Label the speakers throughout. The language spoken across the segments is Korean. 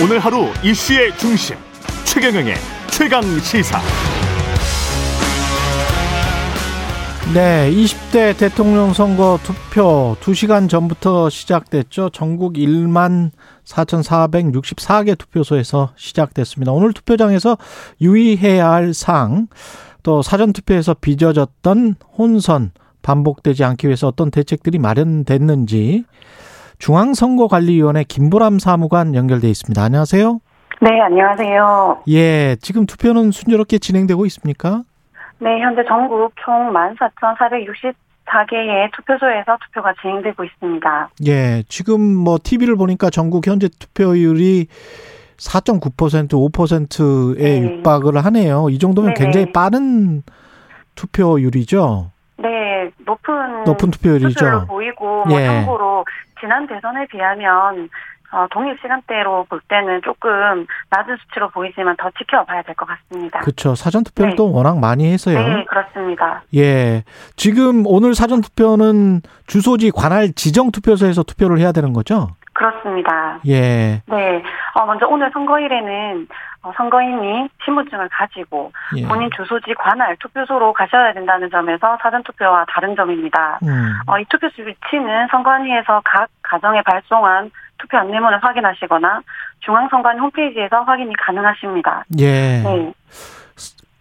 Speaker 1: 오늘 하루 이슈의 중심 최경영의 최강 시사.
Speaker 2: 네, 20대 대통령 선거 투표 2시간 전부터 시작됐죠. 전국 1만 4,464개 투표소에서 시작됐습니다. 오늘 투표장에서 유의해야 할 사항, 또 사전 투표에서 빚어졌던 혼선 반복되지 않기 위해서 어떤 대책들이 마련됐는지 중앙선거관리위원회 김보람 사무관 연결돼 있습니다. 안녕하세요.
Speaker 3: 네, 안녕하세요.
Speaker 2: 예, 지금 투표는 순조롭게 진행되고 있습니까?
Speaker 3: 네, 현재 전국 총 14,464개의 투표소에서 투표가 진행되고 있습니다.
Speaker 2: 예, 지금 뭐 TV를 보니까 전국 현재 투표율이 4.9% 5%에
Speaker 3: 네.
Speaker 2: 육박을 하네요. 이 정도면
Speaker 3: 네네.
Speaker 2: 굉장히 빠른 투표율이죠.
Speaker 3: 네, 높은
Speaker 2: 높은 투표율이죠.
Speaker 3: 보이고 뭐
Speaker 2: 예.
Speaker 3: 참고로 지난 대선에 비하면 어, 동일 시간대로 볼 때는 조금 낮은 수치로 보이지만 더 지켜봐야 될 것 같습니다.
Speaker 2: 그렇죠. 사전 투표를
Speaker 3: 네.
Speaker 2: 또 워낙 많이 해서요.
Speaker 3: 네, 그렇습니다.
Speaker 2: 예. 지금 오늘 사전 투표는 주소지 관할 지정 투표소에서 투표를 해야 되는 거죠?
Speaker 3: 그렇습니다.
Speaker 2: 예.
Speaker 3: 네, 어, 먼저 오늘 선거일에는 어, 선거인이 신분증을 가지고
Speaker 2: 예.
Speaker 3: 본인 주소지 관할 투표소로 가셔야 된다는 점에서 사전 투표와 다른 점입니다.
Speaker 2: 음.
Speaker 3: 어, 이 투표소 위치는 선관위에서 각 가정에 발송한 투표 안내문을 확인하시거나 중앙선관위 홈페이지에서 확인이 가능하십니다.
Speaker 2: 예.
Speaker 3: 네,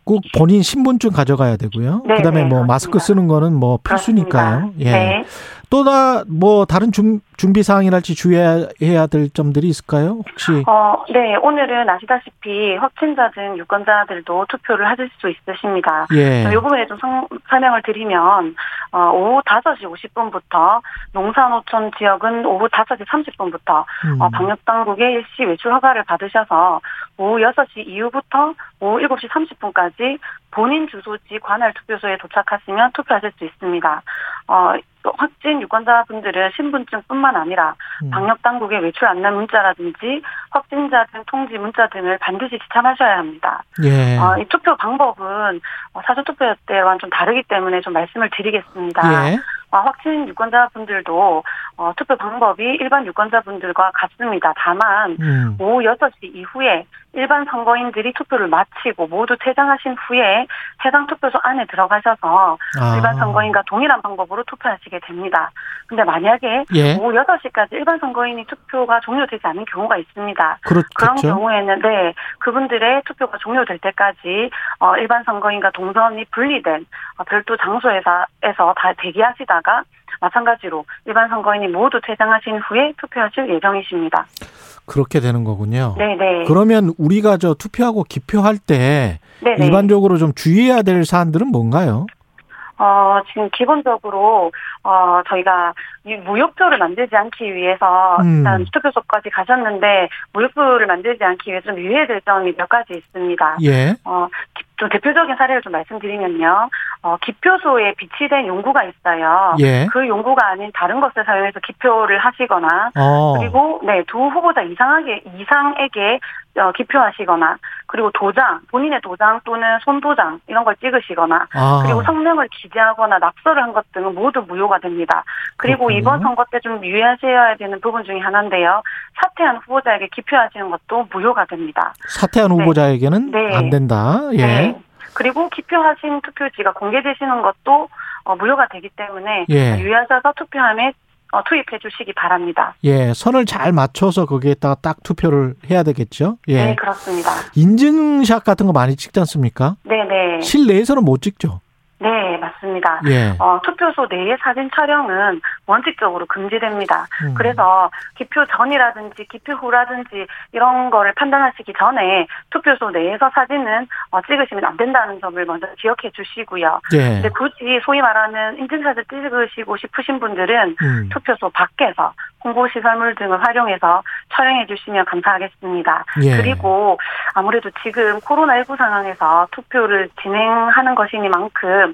Speaker 2: 꼭 본인 신분증 가져가야 되고요.
Speaker 3: 네,
Speaker 2: 그다음에
Speaker 3: 네,
Speaker 2: 뭐
Speaker 3: 그렇습니다.
Speaker 2: 마스크 쓰는 거는 뭐 필수니까요.
Speaker 3: 그렇습니다.
Speaker 2: 예.
Speaker 3: 네.
Speaker 2: 또다 뭐 다른 준, 준비 사항이랄지 주의해야 될 점들이 있을까요? 혹시
Speaker 3: 어, 네, 오늘은 아시다시피 확진자 등 유권자들도 투표를 하실 수 있으십니다.
Speaker 2: 예.
Speaker 3: 이 부분에 좀 성- 설명을 드리면 어, 오후 5시 50분부터 농산호촌 지역은 오후 5시 30분부터
Speaker 2: 음.
Speaker 3: 어, 방역당국의 일시 외출 허가를 받으셔서 오후 6시 이후부터 오후 7시 30분까지 본인 주소지 관할 투표소에 도착하시면 투표하실 수 있습니다. 어, 또 확진 유권자분들은 신분증뿐만 아니라
Speaker 2: 음.
Speaker 3: 방역 당국의 외출 안내 문자라든지 확진자 등 통지 문자 등을 반드시 지참하셔야 합니다.
Speaker 2: 예.
Speaker 3: 어, 이 투표 방법은 어, 사전 투표 때와는 좀 다르기 때문에 좀 말씀을 드리겠습니다.
Speaker 2: 예.
Speaker 3: 어, 확진 유권자분들도 어, 투표 방법이 일반 유권자분들과 같습니다. 다만
Speaker 2: 음.
Speaker 3: 오후 6시 이후에 일반 선거인들이 투표를 마치고 모두 퇴장하신 후에 해당 투표소 안에 들어가셔서
Speaker 2: 아.
Speaker 3: 일반 선거인과 동일한 방법으로 투표하시게 됩니다. 근데 만약에
Speaker 2: 예.
Speaker 3: 오후 6시까지 일반 선거인이 투표가 종료되지 않은 경우가 있습니다.
Speaker 2: 그렇,
Speaker 3: 그런
Speaker 2: 그렇죠.
Speaker 3: 경우에는 네 그분들의 투표가 종료될 때까지 어, 일반 선거인과 동선이 분리된 어, 별도 장소에서 에서 다 대기하시다 가 마찬가지로 일반 선거인이 모두 퇴장하신 후에 투표하실 예정이십니다.
Speaker 2: 그렇게 되는 거군요.
Speaker 3: 네네.
Speaker 2: 그러면 우리가 저 투표하고 기표할 때
Speaker 3: 네네.
Speaker 2: 일반적으로 좀 주의해야 될 사안들은 뭔가요?
Speaker 3: 어, 지금 기본적으로, 어, 저희가 이 무효표를 만들지 않기 위해서
Speaker 2: 음.
Speaker 3: 일단 투표소까지 가셨는데 무효표를 만들지 않기 위해서 좀 유의해야 될 점이 몇 가지 있습니다.
Speaker 2: 예.
Speaker 3: 어, 기- 좀 대표적인 사례를 좀 말씀드리면요. 어, 기표소에 비치된 용구가 있어요.
Speaker 2: 예.
Speaker 3: 그 용구가 아닌 다른 것을 사용해서 기표를 하시거나
Speaker 2: 어.
Speaker 3: 그리고 네, 두 후보자 이상하게 이상에게 어, 기표하시거나 그리고 도장, 본인의 도장 또는 손도장 이런 걸 찍으시거나
Speaker 2: 아.
Speaker 3: 그리고 성명을 기재하거나 낙서를 한 것 등은 모두 무효가 됩니다. 그리고
Speaker 2: 그렇군요.
Speaker 3: 이번 선거 때 좀 유의하셔야 되는 부분 중에 하나인데요. 사퇴한 후보자에게 기표하시는 것도 무효가 됩니다.
Speaker 2: 사퇴한
Speaker 3: 네.
Speaker 2: 후보자에게는
Speaker 3: 네.
Speaker 2: 안 된다. 예.
Speaker 3: 네. 그리고 기표하신 투표지가 공개되시는 것도 어, 무효가 되기 때문에
Speaker 2: 예.
Speaker 3: 유의하셔서 투표함에 어, 투입해 주시기 바랍니다.
Speaker 2: 예. 선을 잘 맞춰서 거기에다가 딱 투표를 해야 되겠죠. 예.
Speaker 3: 네, 그렇습니다.
Speaker 2: 인증샷 같은 거 많이 찍지 않습니까?
Speaker 3: 네네.
Speaker 2: 실내에서는 못 찍죠.
Speaker 3: 네, 맞습니다.
Speaker 2: 예.
Speaker 3: 어, 투표소 내의 사진 촬영은 원칙적으로 금지됩니다.
Speaker 2: 음.
Speaker 3: 그래서 기표 전이라든지 기표 후라든지 이런 거를 판단하시기 전에 투표소 내에서 사진은 어, 찍으시면 안 된다는 점을 먼저 기억해 주시고요.
Speaker 2: 예.
Speaker 3: 근데 굳이 소위 말하는 인증샷을 찍으시고 싶으신 분들은
Speaker 2: 음.
Speaker 3: 투표소 밖에서 홍보 시설물 등을 활용해서 촬영해 주시면 감사하겠습니다.
Speaker 2: 예.
Speaker 3: 그리고 아무래도 지금 코로나19 상황에서 투표를 진행하는 것이니만큼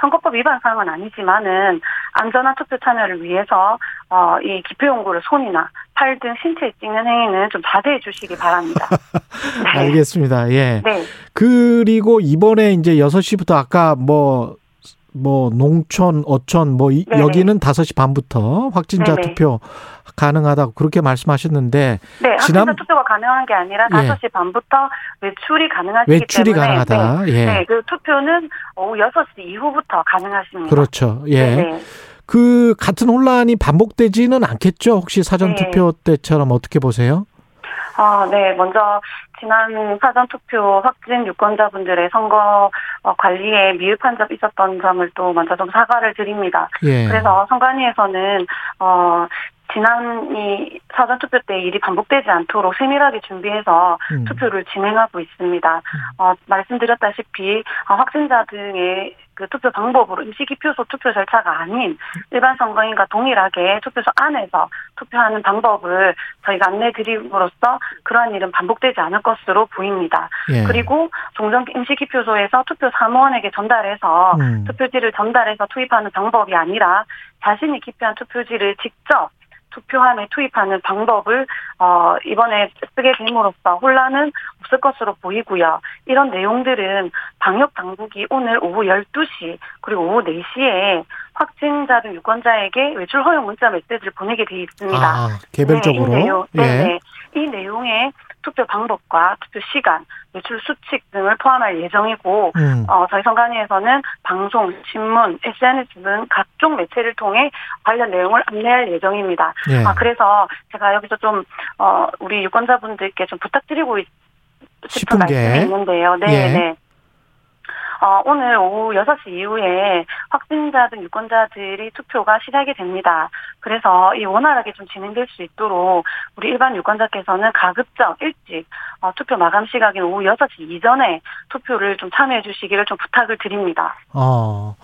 Speaker 3: 선거법 위반 사항은 아니지만은 안전한 투표 참여를 위해서 어, 이 기표 용구를 손이나 팔 등 신체에 찍는 행위는 좀 자제해 주시기 바랍니다. 네.
Speaker 2: 알겠습니다. 예.
Speaker 3: 네.
Speaker 2: 그리고 이번에 이제 6시부터 아까 뭐 뭐 농촌, 어촌 뭐 이,
Speaker 3: 네네.
Speaker 2: 여기는 5시 반부터 확진자
Speaker 3: 네네.
Speaker 2: 투표 가능하다고 그렇게 말씀하셨는데
Speaker 3: 네,
Speaker 2: 지난-
Speaker 3: 확진자 투표가 가능한 게 아니라
Speaker 2: 예.
Speaker 3: 5시 반부터 외출이 가능하시기
Speaker 2: 외출이
Speaker 3: 때문에
Speaker 2: 가능하다.
Speaker 3: 네,
Speaker 2: 예.
Speaker 3: 네, 그 투표는 오후 6시 이후부터 가능하십니다.
Speaker 2: 그렇죠. 예.
Speaker 3: 네, 네.
Speaker 2: 그 같은 혼란이 반복되지는 않겠죠? 혹시 사전
Speaker 3: 네.
Speaker 2: 투표 때처럼 어떻게 보세요?
Speaker 3: 아, 네. 먼저 지난 사전 투표 확진 유권자분들의 선거 어, 관리에 미흡한 점 있었던 점을 또 먼저 좀 사과를 드립니다.
Speaker 2: 예.
Speaker 3: 그래서 선관위에서는 어 지난 이 사전 투표 때 일이 반복되지 않도록 세밀하게 준비해서
Speaker 2: 음.
Speaker 3: 투표를 진행하고 있습니다. 어, 말씀드렸다시피 어, 확진자 등의 그 투표 방법으로 임시기표소 투표 절차가 아닌 일반 선거인과 동일하게 투표소 안에서 투표하는 방법을 저희가 안내드림으로써 그러한 일은 반복되지 않을 것으로 보입니다.
Speaker 2: 예.
Speaker 3: 그리고 종전 임시기표소에서 투표 사무원에게 전달해서
Speaker 2: 음.
Speaker 3: 투표지를 전달해서 투입하는 방법이 아니라 자신이 기표한 투표지를 직접 투표함에 투입하는 방법을 어 이번에 쓰게 됨으로써 혼란은 없을 것으로 보이고요. 이런 내용들은 방역 당국이 오늘 오후 12시 그리고 오후 4시에 확진자 등 유권자에게 외출 허용 문자 메시지를 보내게 돼 있습니다.
Speaker 2: 아, 개별적으로.
Speaker 3: 네, 이 내용,
Speaker 2: 예.
Speaker 3: 네, 이 내용에 투표 방법과 투표 시간, 외출 수칙 등을 포함할 예정이고
Speaker 2: 음.
Speaker 3: 어, 저희 선관위에서는 방송, 신문, SNS 등 각종 매체를 통해 관련 내용을 안내할 예정입니다.
Speaker 2: 예.
Speaker 3: 아, 그래서 제가 여기서 좀, 어, 우리 유권자분들께 좀 부탁드리고 있- 싶은. 말씀이 있는데요. 네,
Speaker 2: 예.
Speaker 3: 네. 어, 오늘 오후 6시 이후에 확진자 등 유권자들이 투표가 시작이 됩니다. 그래서 이 원활하게 좀 진행될 수 있도록 우리 일반 유권자께서는 가급적 일찍 어, 투표 마감 시각인 오후 6시 이전에 투표를 좀 참여해 주시기를 좀 부탁을 드립니다.
Speaker 2: 어.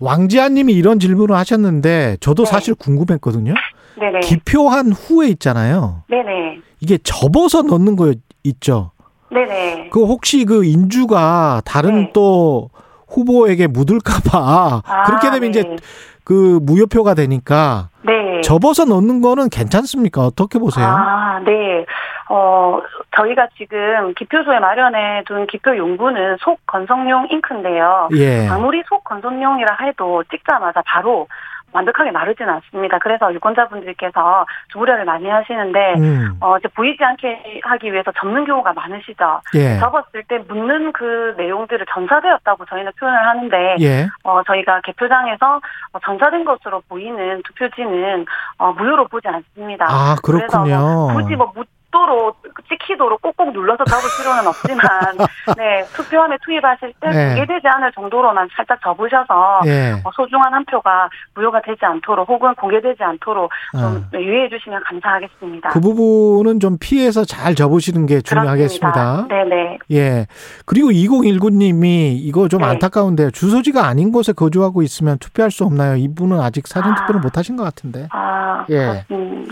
Speaker 2: 왕지아 님이 이런 질문을 하셨는데 저도
Speaker 3: 네.
Speaker 2: 사실 궁금했거든요.
Speaker 3: 네네.
Speaker 2: 기표한 후에 있잖아요.
Speaker 3: 네네.
Speaker 2: 이게 접어서 넣는 거 있죠.
Speaker 3: 네네.
Speaker 2: 그 혹시 그 인주가 다른
Speaker 3: 네.
Speaker 2: 또 후보에게 묻을까봐
Speaker 3: 아,
Speaker 2: 그렇게 되면
Speaker 3: 네.
Speaker 2: 이제 그 무효표가 되니까
Speaker 3: 네.
Speaker 2: 접어서 넣는 거는 괜찮습니까? 어떻게 보세요?
Speaker 3: 아, 네. 어, 저희가 지금 기표소에 마련해 둔 기표 용구는 속 건성용 잉크인데요.
Speaker 2: 예.
Speaker 3: 아무리 속 건성용이라 해도 찍자마자 바로 완벽하게 마르지는 않습니다. 그래서 유권자분들께서 좀 우려를 많이 하시는데,
Speaker 2: 음.
Speaker 3: 어, 이제 보이지 않게 하기 위해서 접는 경우가 많으시죠.
Speaker 2: 예.
Speaker 3: 접었을 때 묻는 그 내용들을 전사되었다고 저희는 표현을 하는데,
Speaker 2: 예.
Speaker 3: 어, 저희가 개표장에서 어, 전사된 것으로 보이는 투표지는 어, 무효로 보지 않습니다.
Speaker 2: 아, 그렇군요.
Speaker 3: 뭐 굳이 뭐 묻 도록 찍히도록 꼭꼭 눌러서 접을 필요는 없지만, 네 투표함에 투입하실 때
Speaker 2: 네.
Speaker 3: 공개되지 않을 정도로만 살짝 접으셔서
Speaker 2: 예.
Speaker 3: 어, 소중한 한 표가 무효가 되지 않도록 혹은 공개되지 않도록 좀
Speaker 2: 아.
Speaker 3: 유의해 주시면 감사하겠습니다.
Speaker 2: 그 부분은 좀 피해서 잘 접으시는 게 중요하겠습니다.
Speaker 3: 그렇습니다. 네네.
Speaker 2: 예. 그리고 2019님이 이거 좀
Speaker 3: 네.
Speaker 2: 안타까운데 주소지가 아닌 곳에 거주하고 있으면 투표할 수 없나요? 이분은 아직 사전 투표를
Speaker 3: 아.
Speaker 2: 못 하신 것 같은데.
Speaker 3: 아,
Speaker 2: 예.
Speaker 3: 음.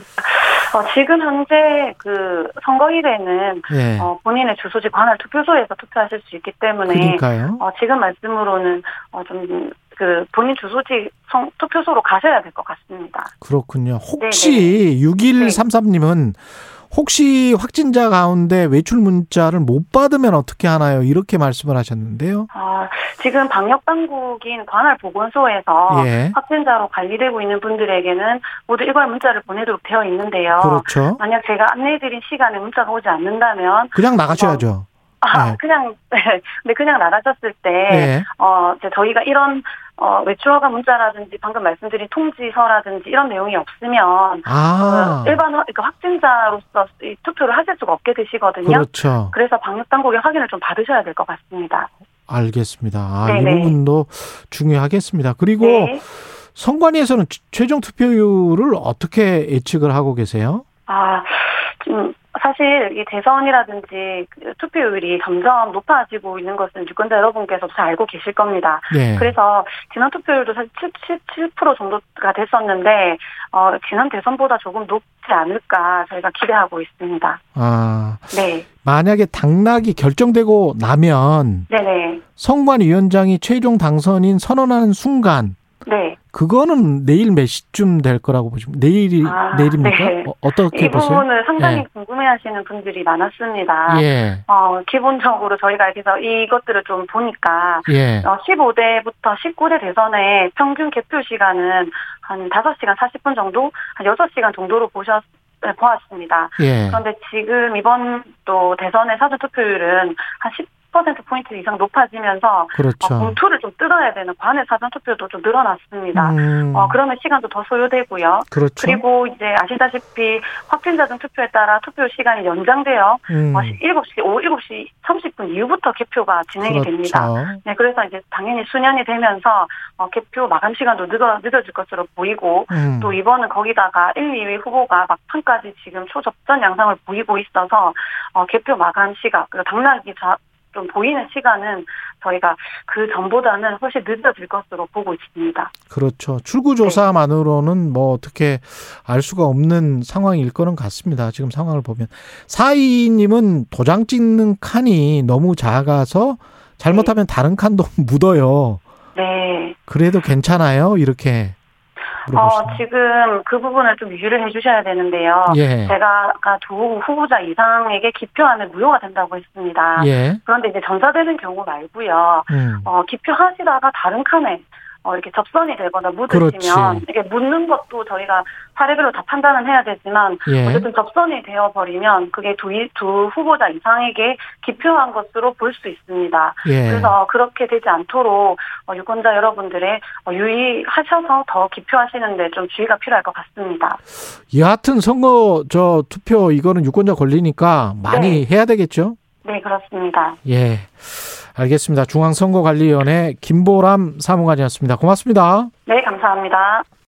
Speaker 3: 어, 지금 현재 그 선거일에는
Speaker 2: 예.
Speaker 3: 어, 본인의 주소지 관할 투표소에서 투표하실 수 있기 때문에
Speaker 2: 그러니까요.
Speaker 3: 어, 지금 말씀으로는 어, 좀 그 본인 주소지 성, 투표소로 가셔야 될 것 같습니다.
Speaker 2: 그렇군요. 혹시 6133님은 혹시 확진자 가운데 외출 문자를 못 받으면 어떻게 하나요? 이렇게 말씀을 하셨는데요.
Speaker 3: 아, 지금 방역 당국인 관할 보건소에서
Speaker 2: 예.
Speaker 3: 확진자로 관리되고 있는 분들에게는 모두 일괄 문자를 보내도록 되어 있는데요.
Speaker 2: 그렇죠.
Speaker 3: 만약 제가 안내해드린 시간에 문자가 오지 않는다면
Speaker 2: 그냥 나가셔야죠.
Speaker 3: 아,
Speaker 2: 네.
Speaker 3: 그냥 네, 그냥 나가셨을 때
Speaker 2: 예.
Speaker 3: 어, 이제 저희가 이런 어, 외출허가 문자라든지 방금 말씀드린 통지서라든지 이런 내용이 없으면
Speaker 2: 아.
Speaker 3: 그 일반 확- 그러니까 확진자로서 이 투표를 하실 수가 없게 되시거든요.
Speaker 2: 그렇죠.
Speaker 3: 그래서 방역 당국의 확인을 좀 받으셔야 될 것 같습니다.
Speaker 2: 알겠습니다. 아, 이
Speaker 3: 네네.
Speaker 2: 부분도 중요하겠습니다. 그리고
Speaker 3: 네.
Speaker 2: 선관위에서는 최- 최종 투표율을 어떻게 예측을 하고 계세요?
Speaker 3: 아, 좀 사실 이 대선이라든지 그 투표율이 점점 높아지고 있는 것은 유권자 여러분께서도 잘 알고 계실 겁니다.
Speaker 2: 예.
Speaker 3: 그래서 지난 투표율도 사실 77% 정도가 됐었는데 어, 지난 대선보다 조금 높지 않을까 저희가 기대하고 있습니다.
Speaker 2: 아,
Speaker 3: 네,
Speaker 2: 만약에 당락이 결정되고 나면
Speaker 3: 네네,
Speaker 2: 선관위원장이 최종 당선인 선언하는 순간
Speaker 3: 네.
Speaker 2: 그거는 내일 몇 시쯤 될 거라고 보시면 내일이
Speaker 3: 아,
Speaker 2: 내일입니까?
Speaker 3: 네.
Speaker 2: 어, 어떻게
Speaker 3: 이
Speaker 2: 보세요?
Speaker 3: 부분을 상당히
Speaker 2: 예.
Speaker 3: 궁금해하시는 분들이 많았습니다.
Speaker 2: 예.
Speaker 3: 어, 기본적으로 저희가 여기서 이것들을 좀 보니까
Speaker 2: 예.
Speaker 3: 어, 15대부터 19대 대선의 평균 개표 시간은 한 5시간 40분 정도, 한 6시간 정도로 보셨, 네, 보았습니다.
Speaker 2: 예.
Speaker 3: 그런데 지금 이번 또 대선의 사전 투표율은 한 10% 포인트 이상 높아지면서 어,
Speaker 2: 그렇죠.
Speaker 3: 공투를 좀 뜯어야 되는 관외 사전 투표도 좀 늘어났습니다.
Speaker 2: 음,
Speaker 3: 어, 그러면 시간도 더 소요되고요.
Speaker 2: 그렇죠.
Speaker 3: 그리고 이제 아시다시피 확진자 등 투표에 따라 투표 시간이 연장되어
Speaker 2: 음,
Speaker 3: 어, 7시, 오후 7시 30분 이후부터 개표가 진행이
Speaker 2: 그렇죠.
Speaker 3: 됩니다. 네, 그래서 이제 당연히 수년이 되면서 어, 개표 마감 시간도 늦어, 늦어질 것으로 보이고
Speaker 2: 음,
Speaker 3: 또 이번은 거기다가 1, 2위 후보가 막판까지 지금 초접전 양상을 보이고 있어서 어, 개표 마감 시각 그리고 당락이 자, 좀 보이는 시간은 저희가 그 전보다는 훨씬 늦어질 것으로 보고 있습니다.
Speaker 2: 그렇죠. 출구조사만으로는 뭐 어떻게 알 수가 없는 상황일 거는 같습니다. 지금 상황을 보면. 사이님은 도장 찍는 칸이 너무 작아서 잘못하면 다른 칸도 묻어요.
Speaker 3: 네.
Speaker 2: 그래도 괜찮아요? 이렇게
Speaker 3: 어,
Speaker 2: 물어보시네요.
Speaker 3: 지금 그 부분을 좀 유의를 해주셔야 되는데요.
Speaker 2: 예.
Speaker 3: 제가 아까 두 후보자 이상에게 기표하면 무효가 된다고 했습니다.
Speaker 2: 예.
Speaker 3: 그런데 이제 전자되는 경우 말고요.
Speaker 2: 음.
Speaker 3: 어, 기표하시다가 다른 칸에 어, 이렇게 접선이 되거나 묻으시면
Speaker 2: 그렇지.
Speaker 3: 이게 묻는 것도 저희가 사례별로 다 판단은 해야 되지만
Speaker 2: 예.
Speaker 3: 어쨌든 접선이 되어 버리면 그게 두, 이- 두 후보자 이상에게 기표한 것으로 볼 수 있습니다.
Speaker 2: 예.
Speaker 3: 그래서 그렇게 되지 않도록 어, 유권자 여러분들의 어, 유의하셔서 더 기표하시는데 좀 주의가 필요할 것 같습니다.
Speaker 2: 여하튼 선거 저 투표 이거는 유권자 권리니까 많이 해야 되겠죠?
Speaker 3: 네, 그렇습니다.
Speaker 2: 예. 알겠습니다. 중앙선거관리위원회 김보람 사무관이었습니다. 고맙습니다.
Speaker 3: 네, 감사합니다.